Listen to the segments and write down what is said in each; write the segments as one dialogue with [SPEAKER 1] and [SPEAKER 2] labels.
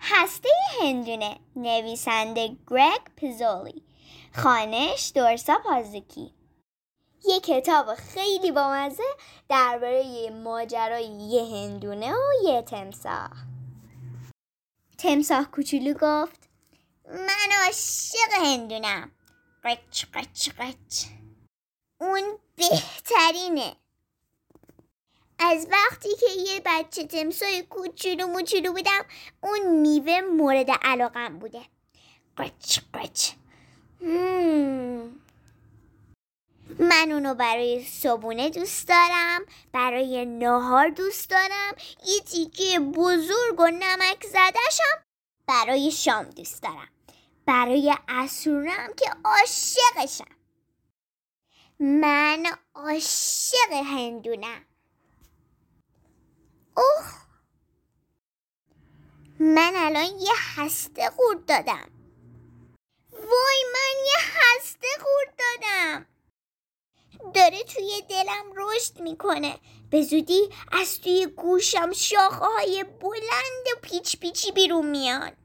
[SPEAKER 1] هسته هندونه نویسنده گرگ پزولی. خانش دورسا پازکی یه کتاب خیلی بامزه درباره ماجرای یه هندونه و یه تمساح. تمساح کوچولو گفت من عاشق هندونم. قچ قچ قچ. اون بهترینه. از وقتی که یه بچه تمسای کوچولو موچولو بودم اون میوه مورد علاقم بوده. قچ قچ. من اونو برای صبونه دوست دارم برای نهار دوست دارم. یه تیکه بزرگ و نمک زدشم برای شام دوست دارم. برای اسورم که عاشقشم. من عاشق هندونم. اوه. من الان یه هسته خورد دادم. وای من یه هسته خورد دادم. داره توی دلم رشد می‌کنه. به زودی از توی گوشم شاخه های بلند و پیچ پیچی بیرون میان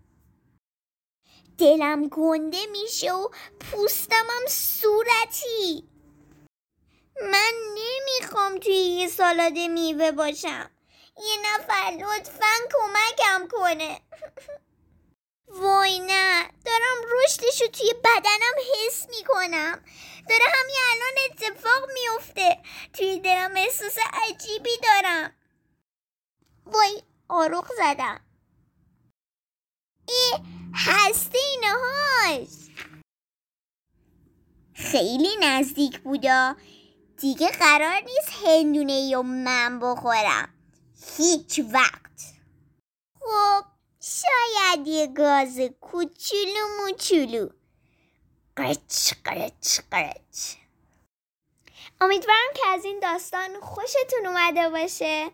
[SPEAKER 1] دلم گنده میشه و پوستمم صورتی. من نمی‌خوام توی یه سالاد میوه باشم. یه نفر لطفا کمکم کنه. وای نه دارم رشدش رو توی بدنم حس می‌کنم. داره همین الان اتفاق میفته توی دلم احساس عجیبی دارم. وای آروخ زدم. ای هسته اینه هاست خیلی نزدیک بودا. دیگه قرار نیست هندونه یا من بخورم. هیچ وقت. خب شاید یه گاز کوچولو موچولو. قرچ قرچ قرچ. امیدوارم که از این داستان خوشتون اومده باشه.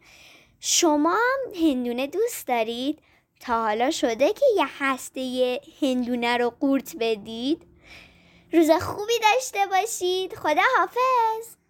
[SPEAKER 1] شما هم هندونه دوست دارید؟ تا حالا شده که یه هسته هندونه رو قورت بدید. روز خوبی داشته باشید. خدا حافظ